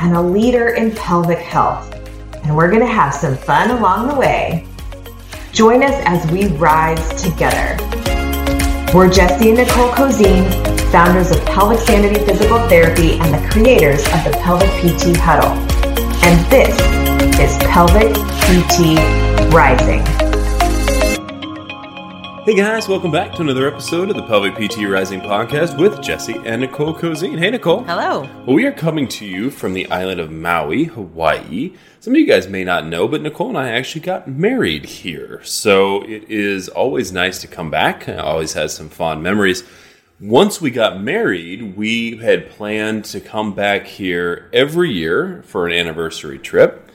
and a leader in pelvic health. And we're going to have some fun along the way. Join us as we rise together. We're Jesse and Nicole Cozean, founders of Pelvic Sanity Physical Therapy and the creators of the Pelvic PT Huddle. And this is Pelvic PT Rising. Hey guys, welcome back to another episode of the Pelvic PT Rising podcast with Jesse and Nicole Cozean. Hey Nicole. Hello. Well, we are coming to you from the island of Maui, Hawaii. Some of you guys may not know, but Nicole and I actually got married here. So it is always nice to come back. It always has some fond memories. Once we got married, we had planned to come back here every year for an anniversary trip.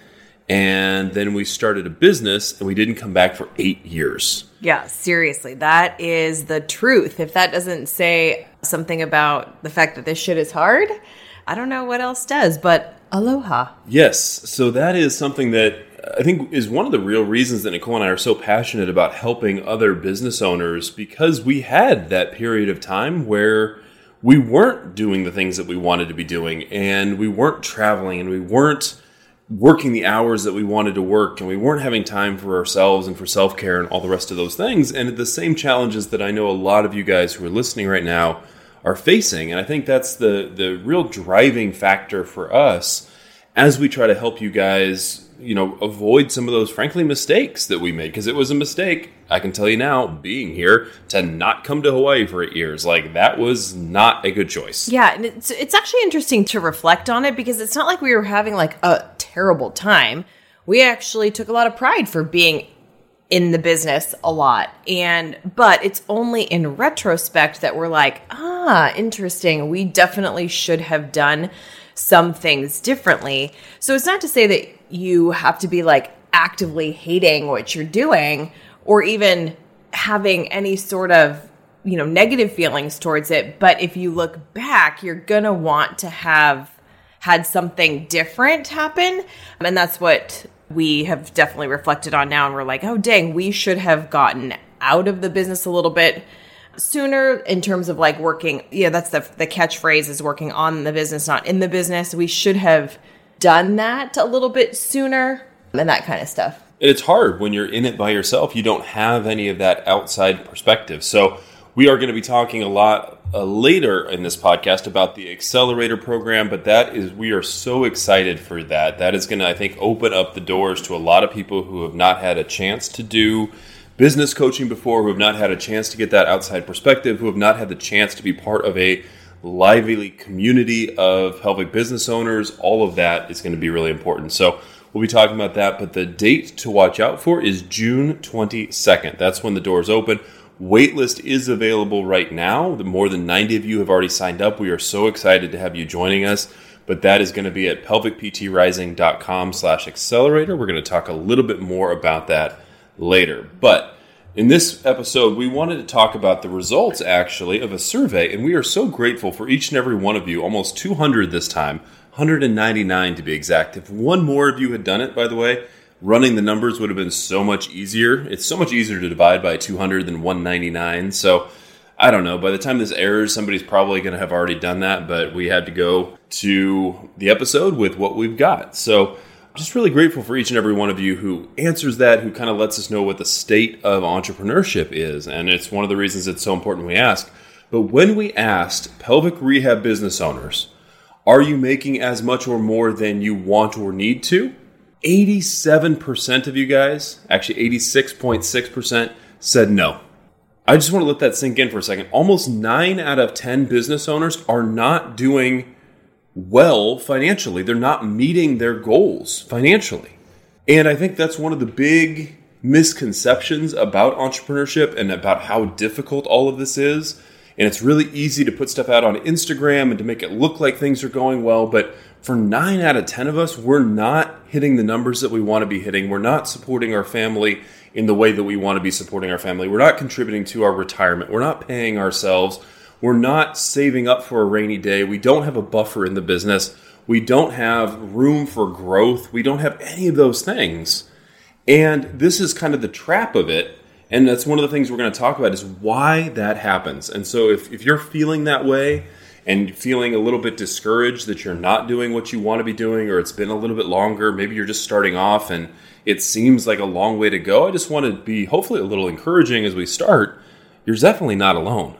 And then we started a business and we didn't come back for eight years. Yeah, seriously, that is the truth. If that doesn't say something about the fact that this shit is hard, I don't know what else does, but aloha. Yes. So that is something that I think is one of the real reasons that Nicole and I are so passionate about helping other business owners because we had that period of time where we weren't doing the things that we wanted to be doing and we weren't traveling and we weren't working the hours that we wanted to work and we weren't having time for ourselves and for self-care and all the rest of those things. And the same challenges that I know a lot of you guys who are listening right now are facing. And I think that's the the real driving factor for us as we try to help you guys you know avoid some of those frankly mistakes that we made because it was a mistake i can tell you now being here to not come to hawaii for eight years like that was not a good choice Yeah, and it's it's actually interesting to reflect on it because it's not like we were having like a terrible time. We actually took a lot of pride for being in the business a lot. And but it's only in retrospect that we're like, ah, interesting. We definitely should have done some things differently. So it's not to say that you have to be like actively hating what you're doing or even having any sort of you know negative feelings towards it. But if you look back you're gonna want to have had something different happen. And that's what we have definitely reflected on now. And we're like oh dang we should have gotten out of the business a little bit sooner in terms of like working yeah that's the the catchphrase is working on the business not in the business. We should have done that a little bit sooner and that kind of stuff it's hard when you're in it by yourself. You don't have any of that outside perspective. So, we are going to be talking a lot uh, later in this podcast about the accelerator program, but that is, we are so excited for that. That is going to, I think, open up the doors to a lot of people who have not had a chance to do business coaching before, who have not had a chance to get that outside perspective, who have not had the chance to be part of a lively community of pelvic business owners. All of that is going to be really important. So, We'll be talking about that, but the date to watch out for is June 22nd. That's when the doors open. Waitlist is available right now. More than 90 of you have already signed up. We are so excited to have you joining us. But that is going to be at pelvicptrising.com slash accelerator. We're going to talk a little bit more about that later. But in this episode, we wanted to talk about the results actually of a survey, and we are so grateful for each and every one of you, almost 200 this time, 199 to be exact. If one more of you had done it, by the way, running the numbers would have been so much easier. It's so much easier to divide by 200 than 199. So I don't know. By the time this airs, somebody's probably going to have already done that, but we had to go to the episode with what we've got. So just really grateful for each and every one of you who answers that, who kind of lets us know what the state of entrepreneurship is. And it's one of the reasons it's so important we ask. But when we asked pelvic rehab business owners, are you making as much or more than you want or need to? 87% of you guys, actually 86.6%, said no. I just want to let that sink in for a second. Almost 9 out of 10 business owners are not doing well financially. They're not meeting their goals financially. And I think that's one of the big misconceptions about entrepreneurship and about how difficult all of this is. And it's really easy to put stuff out on Instagram and to make it look like things are going well. But for nine out of 10 of us, we're not hitting the numbers that we want to be hitting. We're not supporting our family in the way that we want to be supporting our family. We're not contributing to our retirement. We're not paying ourselves. We're not saving up for a rainy day. We don't have a buffer in the business. We don't have room for growth. We don't have any of those things. And this is kind of the trap of it. And that's one of the things we're going to talk about is why that happens. And so if, if you're feeling that way and feeling a little bit discouraged that you're not doing what you want to be doing, or it's been a little bit longer, maybe you're just starting off and it seems like a long way to go. I just want to be hopefully a little encouraging as we start. You're definitely not alone.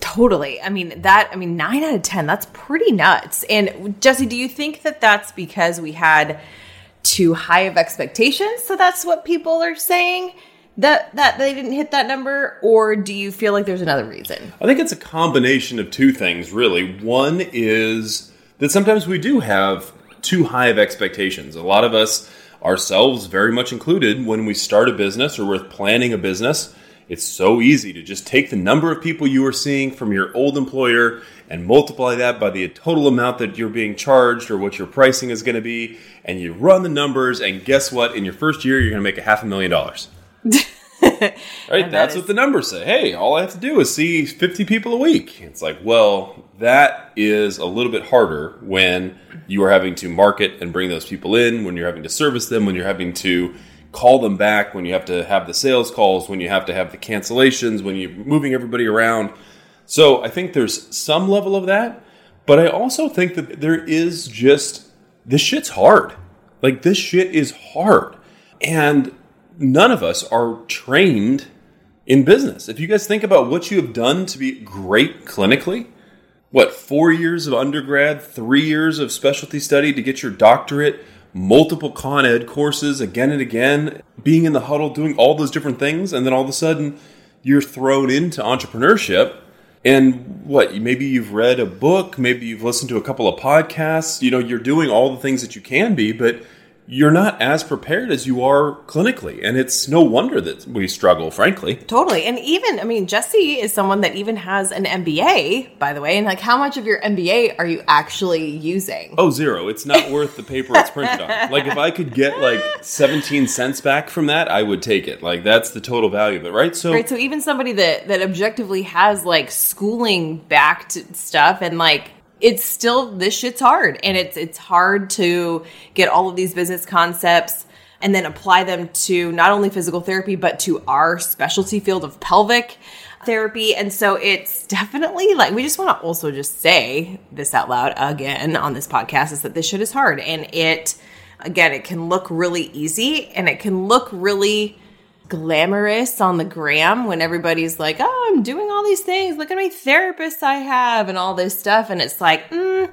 Totally. I mean, that, I mean, nine out of 10, that's pretty nuts. And Jesse, do you think that that's because we had too high of expectations? So that's what people are saying? That, that they didn't hit that number, or do you feel like there's another reason? I think it's a combination of two things, really. One is that sometimes we do have too high of expectations. A lot of us ourselves very much included, when we start a business or we're planning a business, it's so easy to just take the number of people you are seeing from your old employer and multiply that by the total amount that you're being charged or what your pricing is going to be. And you run the numbers, and guess what? In your first year, you're going to make a half a million dollars. right? That's is- what the numbers say. Hey, all I have to do is see 50 people a week. It's like, well, that is a little bit harder when you are having to market and bring those people in, when you're having to service them, when you're having to call them back, when you have to have the sales calls, when you have to have the cancellations, when you're moving everybody around. So I think there's some level of that, but I also think that there is just this shit's hard. Like this shit is hard. And none of us are trained in business. If you guys think about what you have done to be great clinically, what, four years of undergrad, three years of specialty study to get your doctorate, multiple con ed courses again and again, being in the huddle, doing all those different things, and then all of a sudden you're thrown into entrepreneurship. And what, maybe you've read a book, maybe you've listened to a couple of podcasts, you know, you're doing all the things that you can be, but you're not as prepared as you are clinically. And it's no wonder that we struggle, frankly. Totally. And even, I mean, Jesse is someone that even has an MBA, by the way. And like, how much of your MBA are you actually using? Oh, zero. It's not worth the paper it's printed on. Like, if I could get like 17 cents back from that, I would take it. Like, that's the total value of it, right? So, right. So, even somebody that, that objectively has like schooling backed stuff and like, it's still this shit's hard. And it's it's hard to get all of these business concepts and then apply them to not only physical therapy but to our specialty field of pelvic therapy. And so it's definitely like we just want to also just say this out loud again on this podcast is that this shit is hard. And it again it can look really easy and it can look really glamorous on the gram when everybody's like, oh, I'm doing all these things. Look at my therapists I have and all this stuff. And it's like, mm,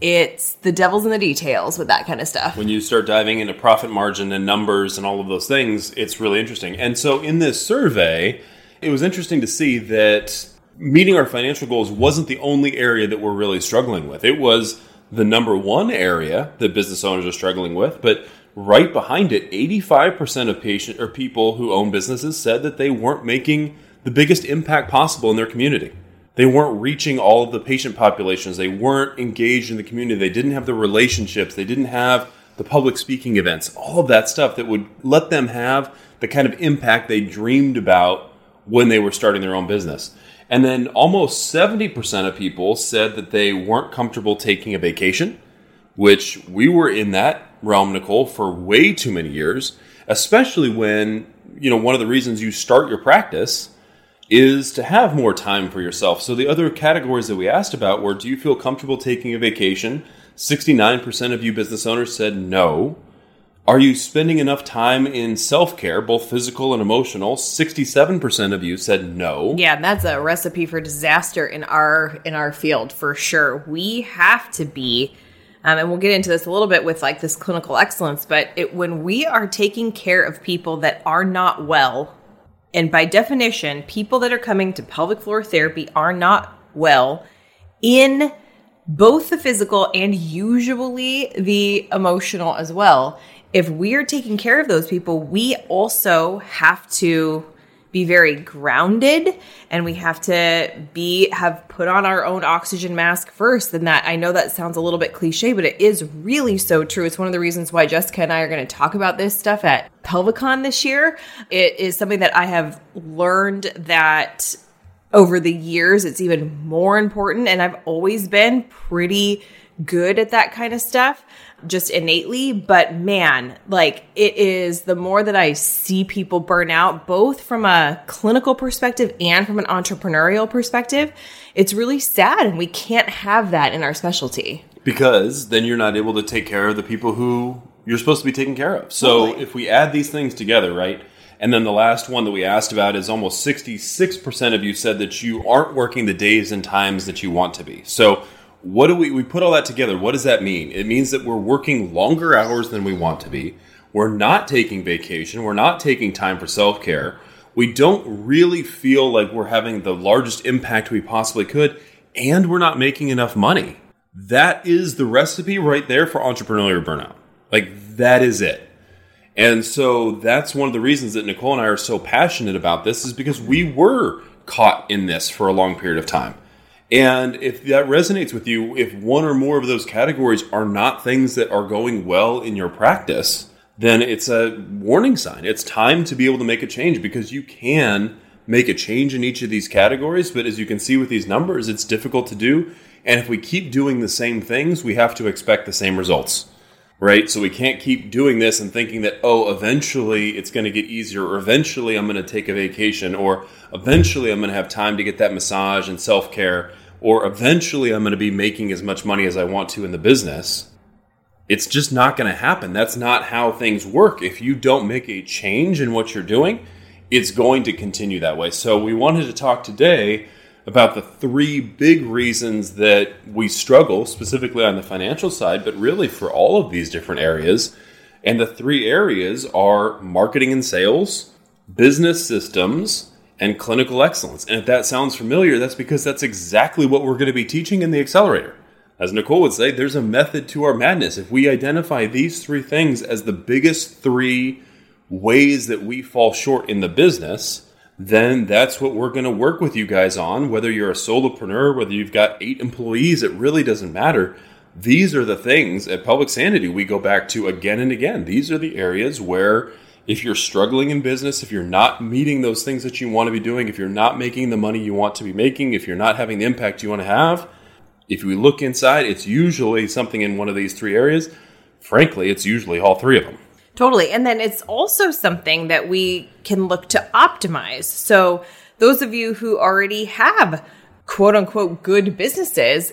it's the devil's in the details with that kind of stuff. When you start diving into profit margin and numbers and all of those things, it's really interesting. And so in this survey, it was interesting to see that meeting our financial goals wasn't the only area that we're really struggling with. It was the number one area that business owners are struggling with, but right behind it, 85% of patient or people who own businesses said that they weren't making the biggest impact possible in their community. They weren't reaching all of the patient populations. They weren't engaged in the community. They didn't have the relationships. They didn't have the public speaking events, all of that stuff that would let them have the kind of impact they dreamed about when they were starting their own business. And then almost 70% of people said that they weren't comfortable taking a vacation, which we were in that realm, Nicole, for way too many years, especially when, you know, one of the reasons you start your practice is to have more time for yourself. So the other categories that we asked about were do you feel comfortable taking a vacation? 69% of you business owners said no. Are you spending enough time in self care, both physical and emotional? Sixty-seven percent of you said no. Yeah, that's a recipe for disaster in our in our field for sure. We have to be um, and we'll get into this a little bit with like this clinical excellence, but it, when we are taking care of people that are not well, and by definition, people that are coming to pelvic floor therapy are not well in both the physical and usually the emotional as well. If we are taking care of those people, we also have to be very grounded and we have to be have put on our own oxygen mask first. And that I know that sounds a little bit cliche but it is really so true. It's one of the reasons why Jessica and I are going to talk about this stuff at Pelvicon this year. It is something that I have learned that over the years it's even more important and I've always been pretty good at that kind of stuff just innately but man like it is the more that i see people burn out both from a clinical perspective and from an entrepreneurial perspective it's really sad and we can't have that in our specialty. Because then you're not able to take care of the people who you're supposed to be taking care of. So totally. if we add these things together right and then the last one that we asked about is almost 66% of you said that you aren't working the days and times that you want to be. So what do we we put all that together what does that mean? It means that we're working longer hours than we want to be. We're not taking vacation. We're not taking time for self-care. We don't really feel like we're having the largest impact we possibly could and we're not making enough money. That is the recipe right there for entrepreneurial burnout. Like that is it. And so that's one of the reasons that nicole and i are so passionate about this is because we were caught in this for a long period of time and if that resonates with you, if one or more of those categories are not things that are going well in your practice, then it's a warning sign. It's time to be able to make a change because you can make a change in each of these categories. But as you can see with these numbers, it's difficult to do. And if we keep doing the same things, we have to expect the same results right? So we can't keep doing this and thinking that, oh, eventually it's going to get easier, or eventually I'm going to take a vacation, or eventually I'm going to have time to get that massage and self care, or eventually I'm going to be making as much money as I want to in the business. It's just not going to happen. That's not how things work. If you don't make a change in what you're doing, it's going to continue that way. So we wanted to talk today about the three big reasons that we struggle, specifically on the financial side, but really for all of these different areas. And the three areas are marketing and sales, business systems, and clinical excellence. And if that sounds familiar, that's because that's exactly what we're going to be teaching in the accelerator. As Nicole would say, there's a method to our madness. If we identify these three things as the biggest three ways that we fall short in the business, then that's what we're going to work with you guys on. Whether you're a solopreneur, whether you've got eight employees, it really doesn't matter. These are the things at Pelvic Sanity we go back to again and again. These are the areas where if you're struggling in business, if you're not meeting those things that you want to be doing, if you're not making the money you want to be making, if you're not having the impact you want to have, if we look inside, it's usually something in one of these three areas. Frankly, it's usually all three of them. Totally. And then it's also something that we can look to optimize. So, those of you who already have quote unquote good businesses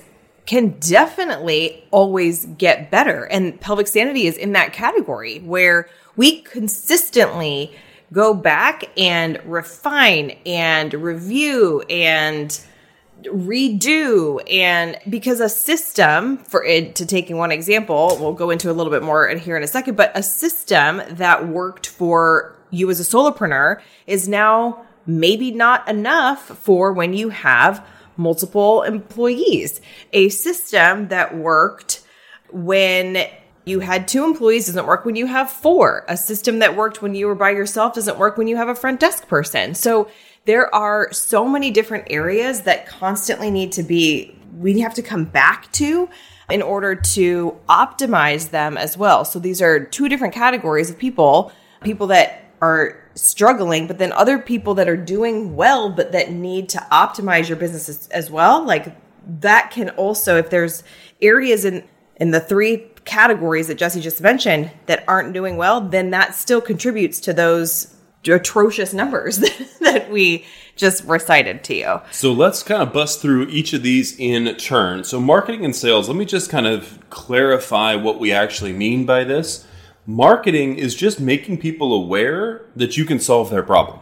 can definitely always get better. And pelvic sanity is in that category where we consistently go back and refine and review and redo and because a system for it to taking one example we'll go into a little bit more here in a second but a system that worked for you as a solopreneur is now maybe not enough for when you have multiple employees. A system that worked when you had two employees doesn't work when you have four. A system that worked when you were by yourself doesn't work when you have a front desk person. So there are so many different areas that constantly need to be, we have to come back to in order to optimize them as well. So these are two different categories of people people that are struggling, but then other people that are doing well, but that need to optimize your business as well. Like that can also, if there's areas in, in the three categories that Jesse just mentioned that aren't doing well, then that still contributes to those atrocious numbers that we just recited to you. So let's kind of bust through each of these in turn. So, marketing and sales, let me just kind of clarify what we actually mean by this. Marketing is just making people aware that you can solve their problem.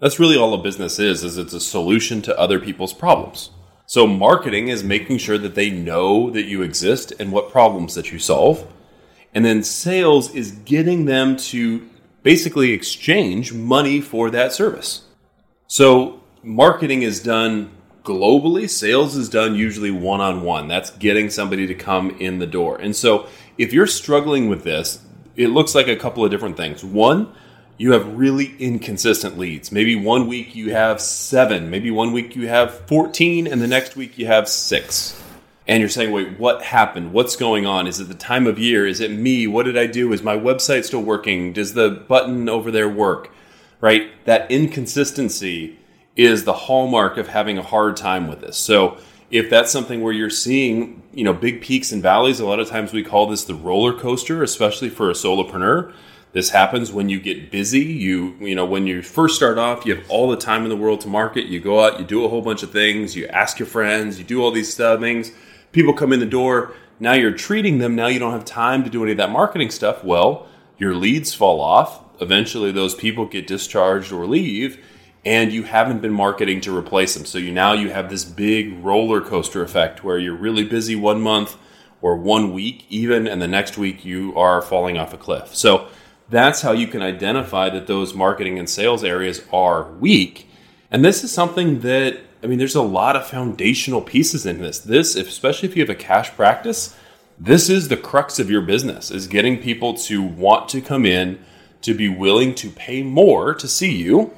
That's really all a business is, is it's a solution to other people's problems. So marketing is making sure that they know that you exist and what problems that you solve. And then sales is getting them to basically exchange money for that service. So marketing is done globally, sales is done usually one on one. That's getting somebody to come in the door. And so if you're struggling with this, it looks like a couple of different things. One, you have really inconsistent leads. Maybe one week you have seven, maybe one week you have 14, and the next week you have six. And you're saying, wait, what happened? What's going on? Is it the time of year? Is it me? What did I do? Is my website still working? Does the button over there work? Right? That inconsistency is the hallmark of having a hard time with this. So if that's something where you're seeing, you know, big peaks and valleys, a lot of times we call this the roller coaster, especially for a solopreneur. This happens when you get busy. You, you know, when you first start off, you have all the time in the world to market. You go out, you do a whole bunch of things, you ask your friends, you do all these stuff, things. People come in the door. Now you're treating them. Now you don't have time to do any of that marketing stuff. Well, your leads fall off. Eventually, those people get discharged or leave and you haven't been marketing to replace them. So you now you have this big roller coaster effect where you're really busy one month or one week even and the next week you are falling off a cliff. So that's how you can identify that those marketing and sales areas are weak. And this is something that I mean there's a lot of foundational pieces in this. This especially if you have a cash practice, this is the crux of your business is getting people to want to come in to be willing to pay more to see you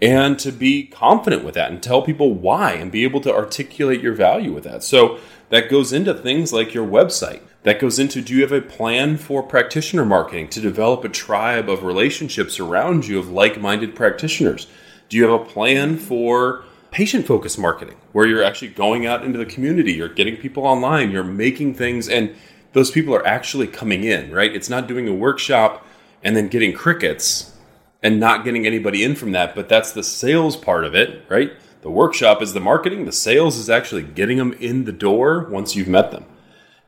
and to be confident with that and tell people why and be able to articulate your value with that. So that goes into things like your website. That goes into do you have a plan for practitioner marketing to develop a tribe of relationships around you of like minded practitioners? Do you have a plan for patient focused marketing where you're actually going out into the community, you're getting people online, you're making things, and those people are actually coming in, right? It's not doing a workshop and then getting crickets and not getting anybody in from that. But that's the sales part of it, right? The workshop is the marketing, the sales is actually getting them in the door once you've met them.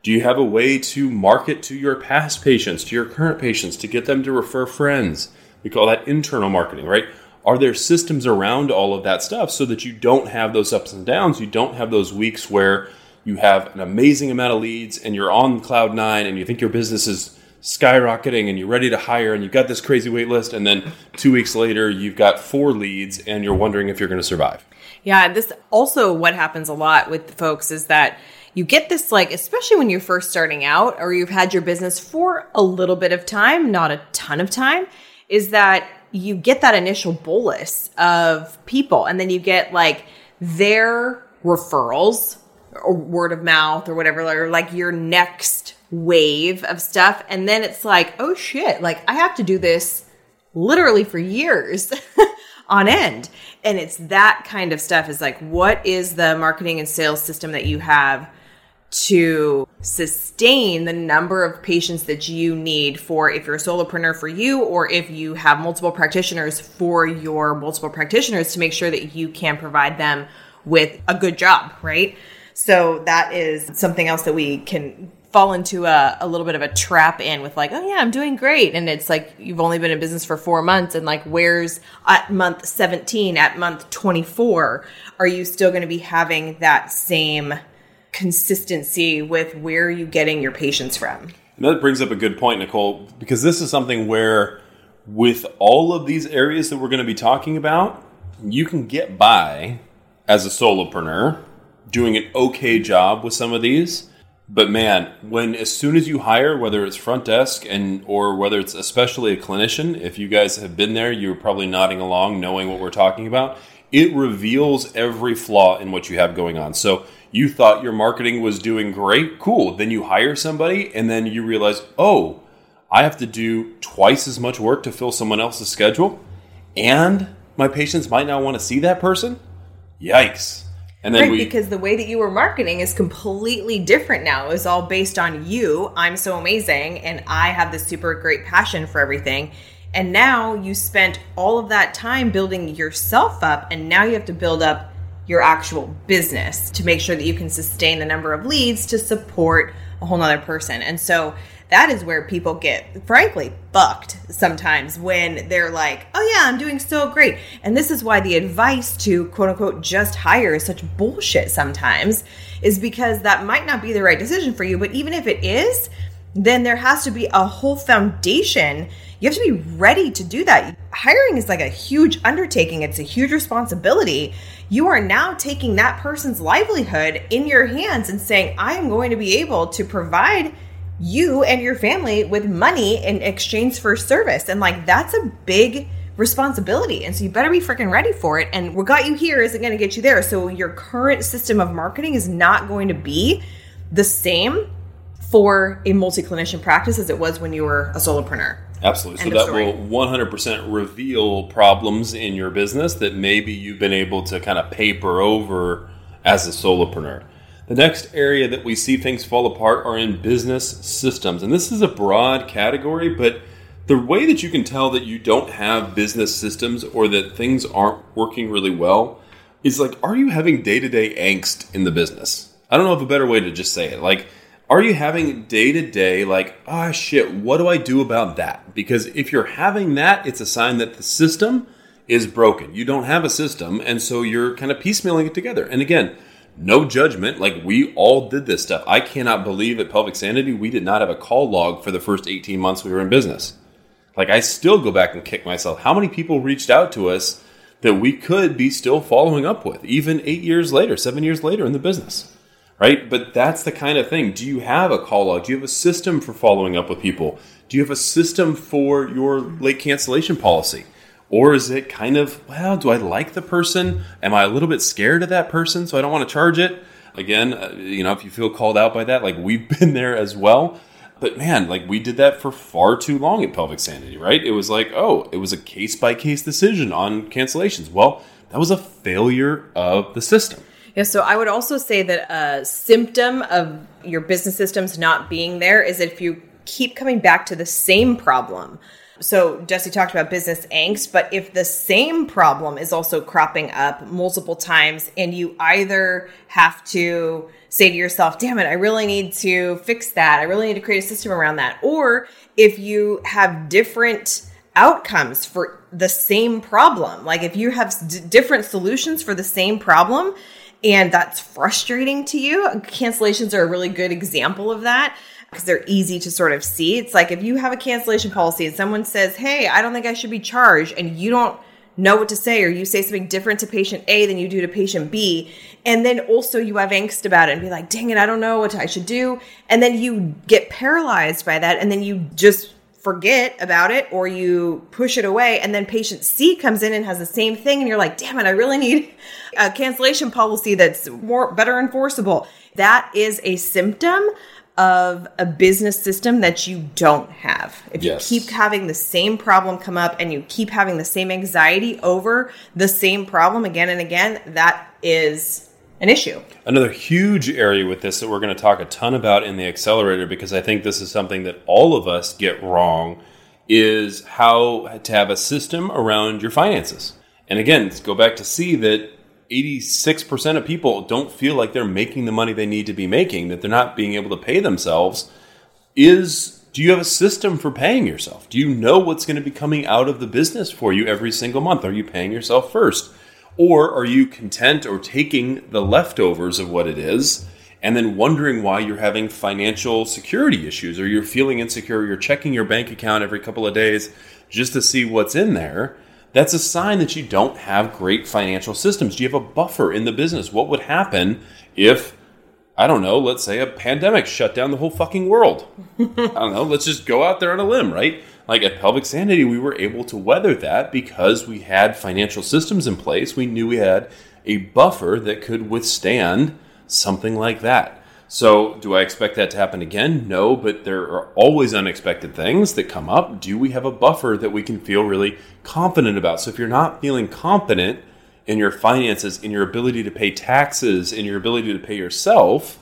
Do you have a way to market to your past patients, to your current patients, to get them to refer friends? We call that internal marketing, right? Are there systems around all of that stuff so that you don't have those ups and downs? You don't have those weeks where you have an amazing amount of leads and you're on cloud nine and you think your business is skyrocketing and you're ready to hire and you've got this crazy wait list and then two weeks later you've got four leads and you're wondering if you're going to survive. Yeah this also what happens a lot with folks is that you get this like especially when you're first starting out or you've had your business for a little bit of time not a ton of time is that you get that initial bolus of people and then you get like their referrals or word of mouth or whatever or like your next wave of stuff. And then it's like, oh shit, like I have to do this literally for years on end. And it's that kind of stuff is like, what is the marketing and sales system that you have to sustain the number of patients that you need for if you're a solopreneur for you or if you have multiple practitioners for your multiple practitioners to make sure that you can provide them with a good job, right? So that is something else that we can fall into a, a little bit of a trap in with like, oh yeah, I'm doing great. And it's like, you've only been in business for four months. And like, where's at month 17, at month 24, are you still going to be having that same consistency with where are you getting your patients from? And that brings up a good point, Nicole, because this is something where with all of these areas that we're going to be talking about, you can get by as a solopreneur doing an okay job with some of these but man, when as soon as you hire, whether it's front desk and or whether it's especially a clinician, if you guys have been there, you're probably nodding along, knowing what we're talking about. It reveals every flaw in what you have going on. So you thought your marketing was doing great, cool. Then you hire somebody, and then you realize, oh, I have to do twice as much work to fill someone else's schedule, and my patients might not want to see that person. Yikes! And then right, we, because the way that you were marketing is completely different now. It's all based on you. I'm so amazing and I have this super great passion for everything. And now you spent all of that time building yourself up and now you have to build up your actual business to make sure that you can sustain the number of leads to support a whole nother person. And so that is where people get frankly fucked sometimes when they're like, oh yeah, I'm doing so great. And this is why the advice to quote unquote just hire is such bullshit sometimes, is because that might not be the right decision for you. But even if it is, then there has to be a whole foundation. You have to be ready to do that. Hiring is like a huge undertaking, it's a huge responsibility. You are now taking that person's livelihood in your hands and saying, I am going to be able to provide you and your family with money in exchange for service. And like that's a big responsibility. And so you better be freaking ready for it. And what got you here isn't going to get you there. So your current system of marketing is not going to be the same for a multi clinician practice as it was when you were a solopreneur. Absolutely. End so that story. will 100% reveal problems in your business that maybe you've been able to kind of paper over as a solopreneur. The next area that we see things fall apart are in business systems. And this is a broad category, but the way that you can tell that you don't have business systems or that things aren't working really well is like, are you having day to day angst in the business? I don't know of a better way to just say it. Like, are you having day to day, like, ah, shit, what do I do about that? Because if you're having that, it's a sign that the system is broken. You don't have a system, and so you're kind of piecemealing it together. And again, no judgment. Like, we all did this stuff. I cannot believe at Pelvic Sanity, we did not have a call log for the first 18 months we were in business. Like, I still go back and kick myself. How many people reached out to us that we could be still following up with, even eight years later, seven years later in the business? right? But that's the kind of thing. Do you have a call log? Do you have a system for following up with people? Do you have a system for your late cancellation policy? Or is it kind of, well, do I like the person? Am I a little bit scared of that person, so I don't want to charge it? Again, uh, you know, if you feel called out by that, like we've been there as well. But man, like we did that for far too long at Pelvic Sanity, right? It was like, oh, it was a case by case decision on cancellations. Well, that was a failure of the system. Yeah, so I would also say that a symptom of your business systems not being there is if you keep coming back to the same problem. So Jesse talked about business angst, but if the same problem is also cropping up multiple times and you either have to say to yourself, damn it, I really need to fix that. I really need to create a system around that. Or if you have different outcomes for the same problem, like if you have d- different solutions for the same problem, and that's frustrating to you. Cancellations are a really good example of that because they're easy to sort of see. It's like if you have a cancellation policy and someone says, Hey, I don't think I should be charged, and you don't know what to say, or you say something different to patient A than you do to patient B, and then also you have angst about it and be like, Dang it, I don't know what I should do. And then you get paralyzed by that, and then you just forget about it or you push it away. And then patient C comes in and has the same thing and you're like damn it I really need a cancellation policy that's more better enforceable. That is a symptom of a business system that you don't have. If Yes. you keep having the same problem come up and you keep having the same anxiety over the same problem again and again that is an issue Another huge area with this that we're going to talk a ton about in the accelerator because I think this is something that all of us get wrong is how to have a system around your finances. And again, let's go back to see that 86% of people don't feel like they're making the money they need to be making, that they're not being able to pay themselves. Is do you have a system for paying yourself? Do you know what's going to be coming out of the business for you every single month? Are you paying yourself first? Or are you content or taking the leftovers of what it is and then wondering why you're having financial security issues or you're feeling insecure, you're checking your bank account every couple of days just to see what's in there? That's a sign that you don't have great financial systems. Do you have a buffer in the business? What would happen if, I don't know, let's say a pandemic shut down the whole fucking world? I don't know, let's just go out there on a limb, right? Like at Pelvic Sanity, we were able to weather that because we had financial systems in place. We knew we had a buffer that could withstand something like that. So, do I expect that to happen again? No, but there are always unexpected things that come up. Do we have a buffer that we can feel really confident about? So, if you're not feeling confident in your finances, in your ability to pay taxes, in your ability to pay yourself,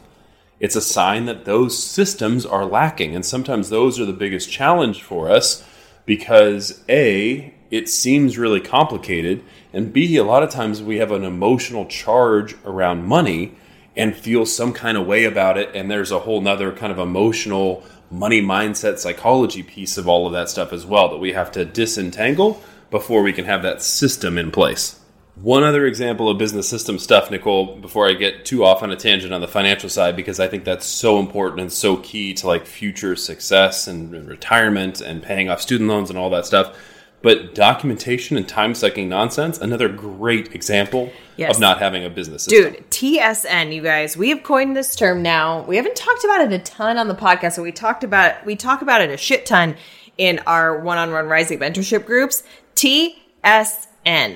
it's a sign that those systems are lacking. And sometimes those are the biggest challenge for us because A, it seems really complicated, and B, a lot of times we have an emotional charge around money and feel some kind of way about it. And there's a whole nother kind of emotional money mindset psychology piece of all of that stuff as well that we have to disentangle before we can have that system in place. One other example of business system stuff, Nicole, before I get too off on a tangent on the financial side, because I think that's so important and so key to like future success and retirement and paying off student loans and all that stuff. But documentation and time sucking nonsense, another great example Yes. of not having a business system. Dude, TSN, you guys, we have coined this term now. We haven't talked about it a ton on the podcast, but we talked about it, we talk about it a shit ton in our one-on-one rising mentorship groups. TSN.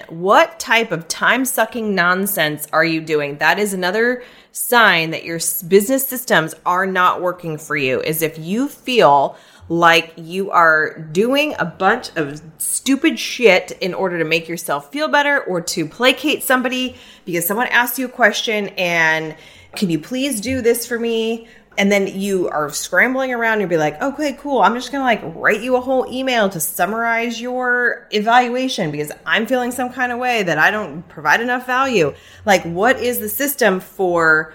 What type of time-sucking nonsense are you doing? That is another sign that your business systems are not working for you. Is if you feel like you are doing a bunch of stupid shit in order to make yourself feel better or to placate somebody because someone asked you a question and can you please do this for me? And then you are scrambling around and be like, okay, cool. I'm just to like write you a whole email to summarize your evaluation because I'm feeling some kind of way that I don't provide enough value. Like, what is the system for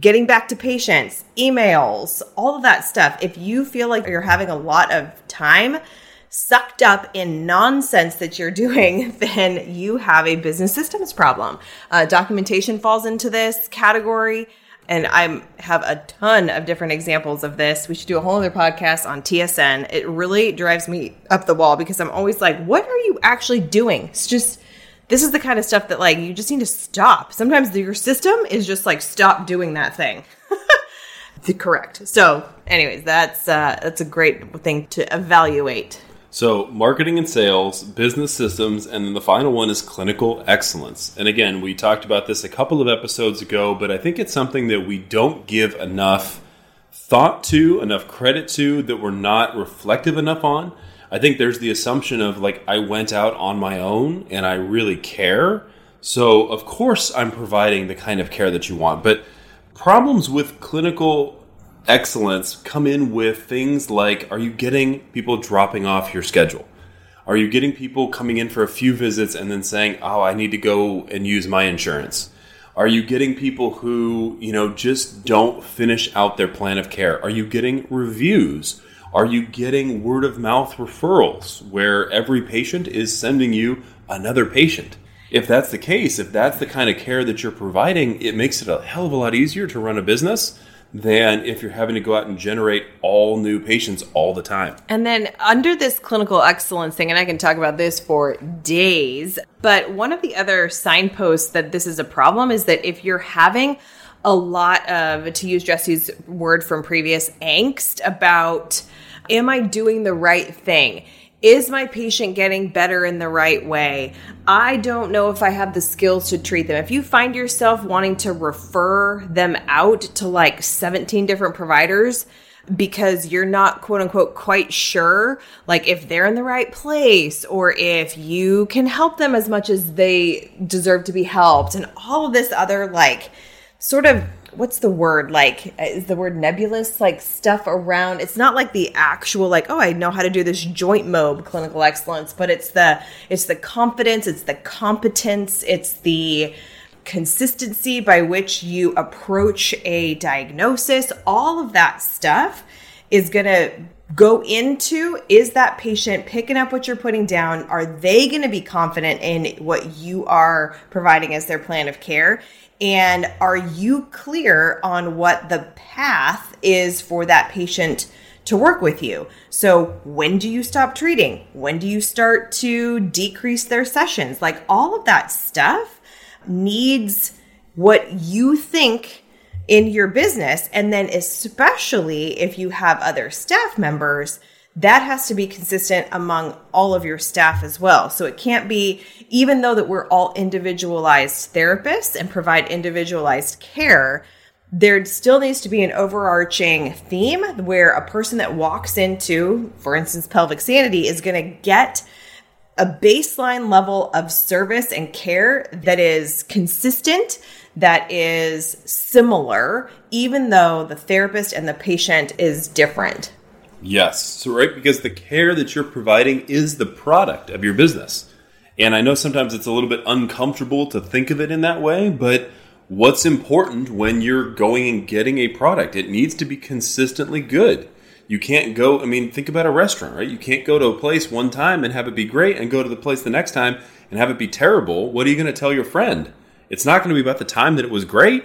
getting back to patients, emails, all of that stuff. If you feel like you're having a lot of time sucked up in nonsense that you're doing, then you have a business systems problem. Uh, documentation falls into this category. And I have a ton of different examples of this. We should do a whole other podcast on TSN. It really drives me up the wall because I'm always like, what are you actually doing? It's just, this is the kind of stuff that like you just need to stop. Sometimes your system is just like stop doing that thing. The- Correct. So, anyways, that's uh, that's a great thing to evaluate. So, marketing and sales, business systems, and then the final one is clinical excellence. And again, we talked about this a couple of episodes ago, but I think it's something that we don't give enough thought to, enough credit to, that we're not reflective enough on. I think there's the assumption of like, I went out on my own and I really care. So, of course, I'm providing the kind of care that you want. But problems with clinical excellence come in with things like are you getting people dropping off your schedule? Are you getting people coming in for a few visits and then saying, "Oh, I need to go and use my insurance"? Are you getting people who, you know, just don't finish out their plan of care? Are you getting reviews? Are you getting word of mouth referrals where every patient is sending you another patient? If that's the case, if that's the kind of care that you're providing, it makes it a hell of a lot easier to run a business than if you're having to go out and generate all new patients all the time. And then under this clinical excellence thing, and I can talk about this for days, but one of the other signposts that this is a problem is that if you're having a lot of, to use Jesse's word from previous, angst about, am I doing the right thing? Is my patient getting better in the right way? I don't know if I have the skills to treat them. If you find yourself wanting to refer them out to like 17 different providers, because you're not quote unquote quite sure like if they're in the right place or if you can help them as much as they deserve to be helped and all of this other like sort of what's the word? Like is the word nebulous? Like stuff around it's not like the actual like oh i know how to do this joint mob clinical excellence but it's the it's the confidence it's the competence it's the consistency by which you approach a diagnosis. All of that stuff is going to go into is that patient picking up what you're putting down? Are they going to be confident in what you are providing as their plan of care and are you clear on what the path is for that patient to work with you. So, when do you stop treating? When do you start to decrease their sessions? Like all of that stuff needs what you think in your business. And then, especially if you have other staff members, that has to be consistent among all of your staff as well. So it can't be, even though that we're all individualized therapists and provide individualized care, there still needs to be an overarching theme where a person that walks into, for instance, pelvic sanity is going to get a baseline level of service and care that is consistent, that is similar, even though the therapist and the patient is different. Yes. So, right, because the care that you're providing is the product of your business. And I know sometimes it's a little bit uncomfortable to think of it in that way, but what's important when you're going and getting a product? It needs to be consistently good. You can't go, I mean, think about a restaurant, right? You can't go to a place one time and have it be great and go to the place the next time and have it be terrible. What are you going to tell your friend? It's not going to be about the time that it was great.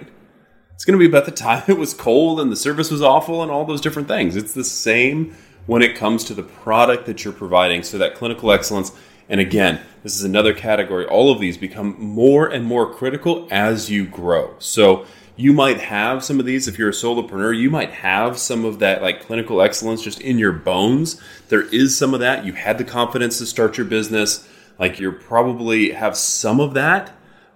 It's going to be about the time it was cold and the service was awful and all those different things. It's the same when it comes to the product that you're providing. So that clinical excellence And again, this is another category. All of these become more and more critical as you grow. So you might have some of these if you're a solopreneur. You might have some of that like clinical excellence just in your bones. There is some of that. You had the confidence to start your business. Like you're probably have some of that,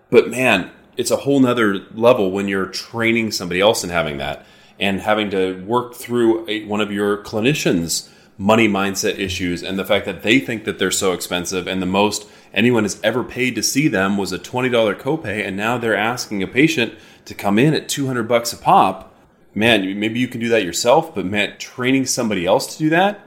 but man, it's a whole nother level when you're training somebody else and having that and having to work through a, one of your clinicians' money mindset issues and the fact that they think that they're so expensive and the most anyone has ever paid to see them was a $20 copay and now they're asking a patient to come in at 200 bucks a pop. Man maybe you can do that yourself but man training somebody else to do that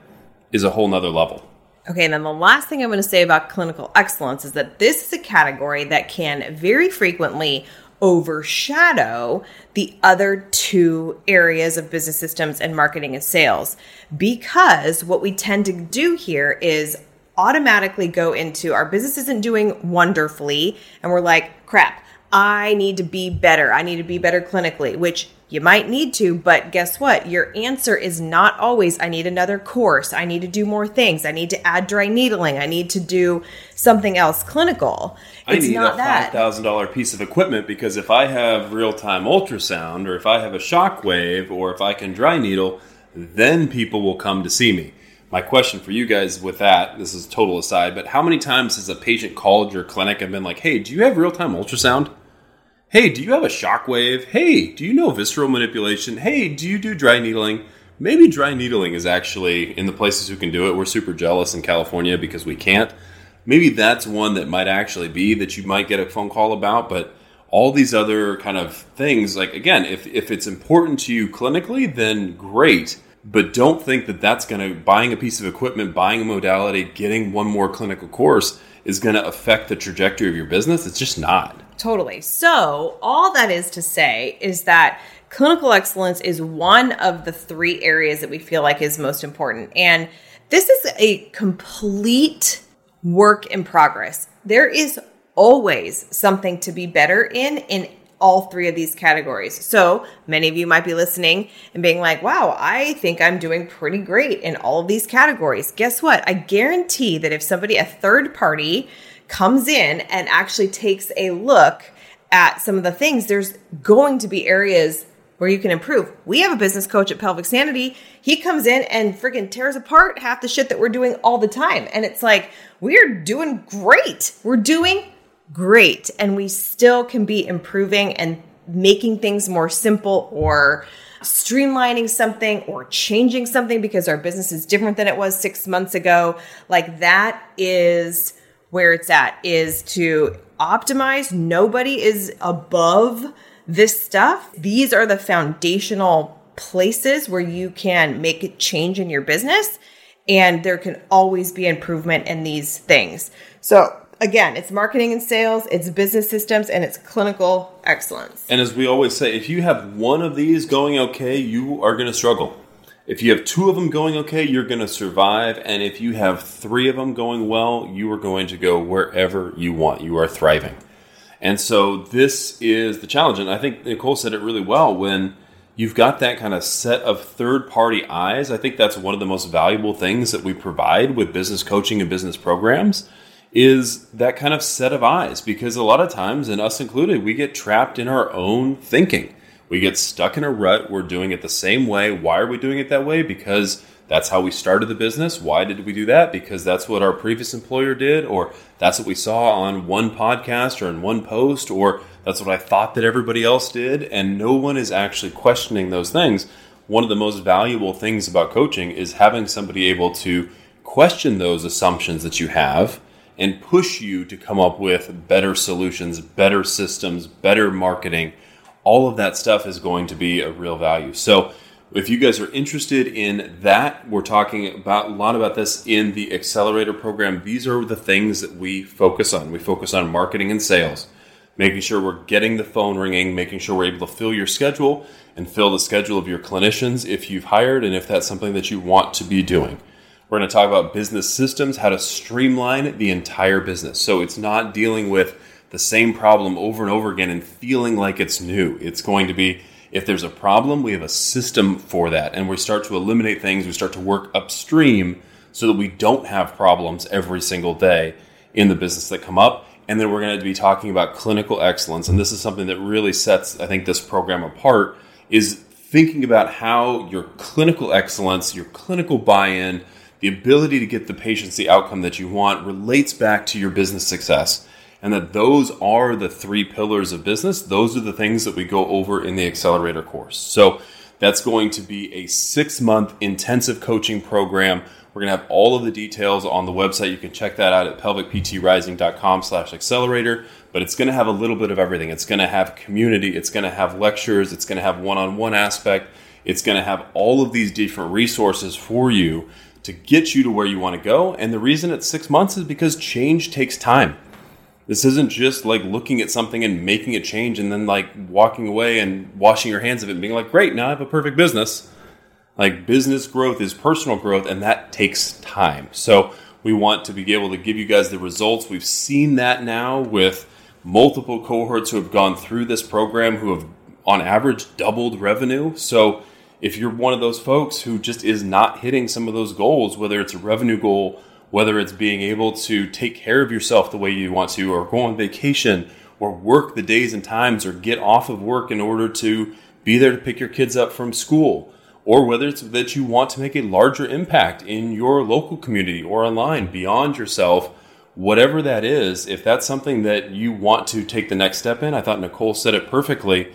is a whole nother level Okay, and then the last thing I'm going to say about clinical excellence is that this is a category that can very frequently overshadow the other two areas of business systems and marketing and sales because what we tend to do here is automatically go into our business isn't doing wonderfully and we're like crap I need to be better. I need to be better clinically, which you might need to, but guess what? Your answer is not always, I need another course. I need to do more things. I need to add dry needling. I need to do something else clinical. It's I need a $5,000 piece of equipment because if I have real time ultrasound or if I have a shockwave or if I can dry needle, then people will come to see me. My question for you guys with that, this is total aside, but how many times has a patient called your clinic and been like, hey, do you have real time ultrasound? Hey, do you have a shockwave? Hey, do you know visceral manipulation? Hey, do you do dry needling? Maybe dry needling is actually in the places who can do it. We're super jealous in California because we can't. Maybe that's one that might actually be that you might get a phone call about, but all these other kind of things, like again, if, if it's important to you clinically, then great. But don't think that that's going to, buying a piece of equipment, buying a modality, getting one more clinical course is going to affect the trajectory of your business. It's just not. Totally. So, all that is to say is that clinical excellence is one of the three areas that we feel like is most important. And this is a complete work in progress. There is always something to be better in in all three of these categories. So many of you might be listening and being like, wow, I think I'm doing pretty great in all of these categories. Guess what? I guarantee that if somebody, a third party, comes in and actually takes a look at some of the things, there's going to be areas where you can improve. We have a business coach at Pelvic Sanity. He comes in and freaking tears apart half the shit that we're doing all the time. And it's like, we're doing great. We're doing great. And we still can be improving and making things more simple or streamlining something or changing something because our business is different than it was six months ago. Like that is where it's at is to optimize. Nobody is above this stuff. These are the foundational places where you can make a change in your business and there can always be improvement in these things. So again, it's marketing and sales, it's business systems, and it's clinical excellence. And as we always say, if you have one of these going okay, you are going to struggle. If you have two of them going okay, you're going to survive. And if you have three of them going well, you are going to go wherever you want. You are thriving. And so this is the challenge. And I think Nicole said it really well when you've got that kind of set of third party eyes. I think that's one of the most valuable things that we provide with business coaching and business programs is that kind of set of eyes because a lot of times and us included we get trapped in our own thinking we get stuck in a rut. We're doing it the same way. Why are we doing it that way? Because that's how we started the business. Why did we do that? Because that's what our previous employer did, or that's what we saw on one podcast or in one post, or that's what I thought that everybody else did. And no one is actually questioning those things. One of the most valuable things about coaching is having somebody able to question those assumptions that you have and push you to come up with better solutions, better systems, better marketing all of that stuff is going to be a real value. So if you guys are interested in that, we're talking about a lot about this in the accelerator program. These are the things that we focus on. We focus on marketing and sales, making sure we're getting the phone ringing, making sure we're able to fill your schedule and fill the schedule of your clinicians if you've hired and if that's something that you want to be doing. We're going to talk about business systems, how to streamline the entire business. So it's not dealing with the same problem over and over again and feeling like it's new. It's going to be if there's a problem, we have a system for that. And we start to eliminate things, we start to work upstream so that we don't have problems every single day. in the business that come up. And then we're going to be talking about clinical excellence. And this is something that really sets, I think, this program apart is thinking about how your clinical excellence, your clinical buy in, the ability to get the patients the outcome that you want relates back to your business success. And that those are the three pillars of business. Those are the things that we go over in the accelerator course. So that's going to be a six month intensive coaching program. We're going to have all of the details on the website. You can check that out at pelvicptrising.com slash accelerator. But it's going to have a little bit of everything. It's going to have community. It's going to have lectures. It's going to have one-on-one aspect. It's going to have all of these different resources for you to get you to where you want to go. And the reason it's six months is because change takes time. This isn't just like looking at something and making a change and then like walking away and washing your hands of it and being like, great, now I have a perfect business. Like business growth is personal growth and that takes time. So we want to be able to give you guys the results. We've seen that now with multiple cohorts who have gone through this program who have on average doubled revenue. So if you're one of those folks who just is not hitting some of those goals, whether it's a revenue goal whether it's being able to take care of yourself the way you want to, or go on vacation, or work the days and times, or get off of work in order to be there to pick your kids up from school, or whether it's that you want to make a larger impact in your local community or online beyond yourself, whatever that is, if that's something that you want to take the next step in, I thought Nicole said it perfectly.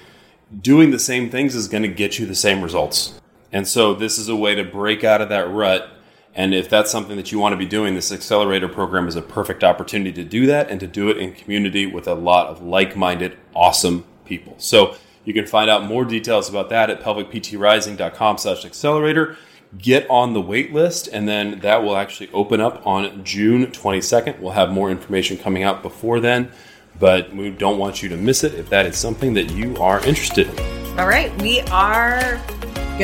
Doing the same things is going to get you the same results. And so, this is a way to break out of that rut and if that's something that you want to be doing, this accelerator program is a perfect opportunity to do that and to do it in community with a lot of like minded, awesome people. So you can find out more details about that at pelvicptrising.com slash accelerator. Get on the wait list, and then that will actually open up on June 22nd. We'll have more information coming out before then, but we don't want you to miss it if that is something that you are interested in. All right, we are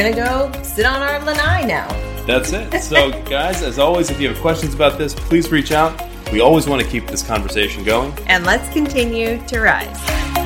to go sit on our lanai now. That's it. So, guys, as always, if you have questions about this, please reach out. We always want to keep this conversation going. And let's continue to rise.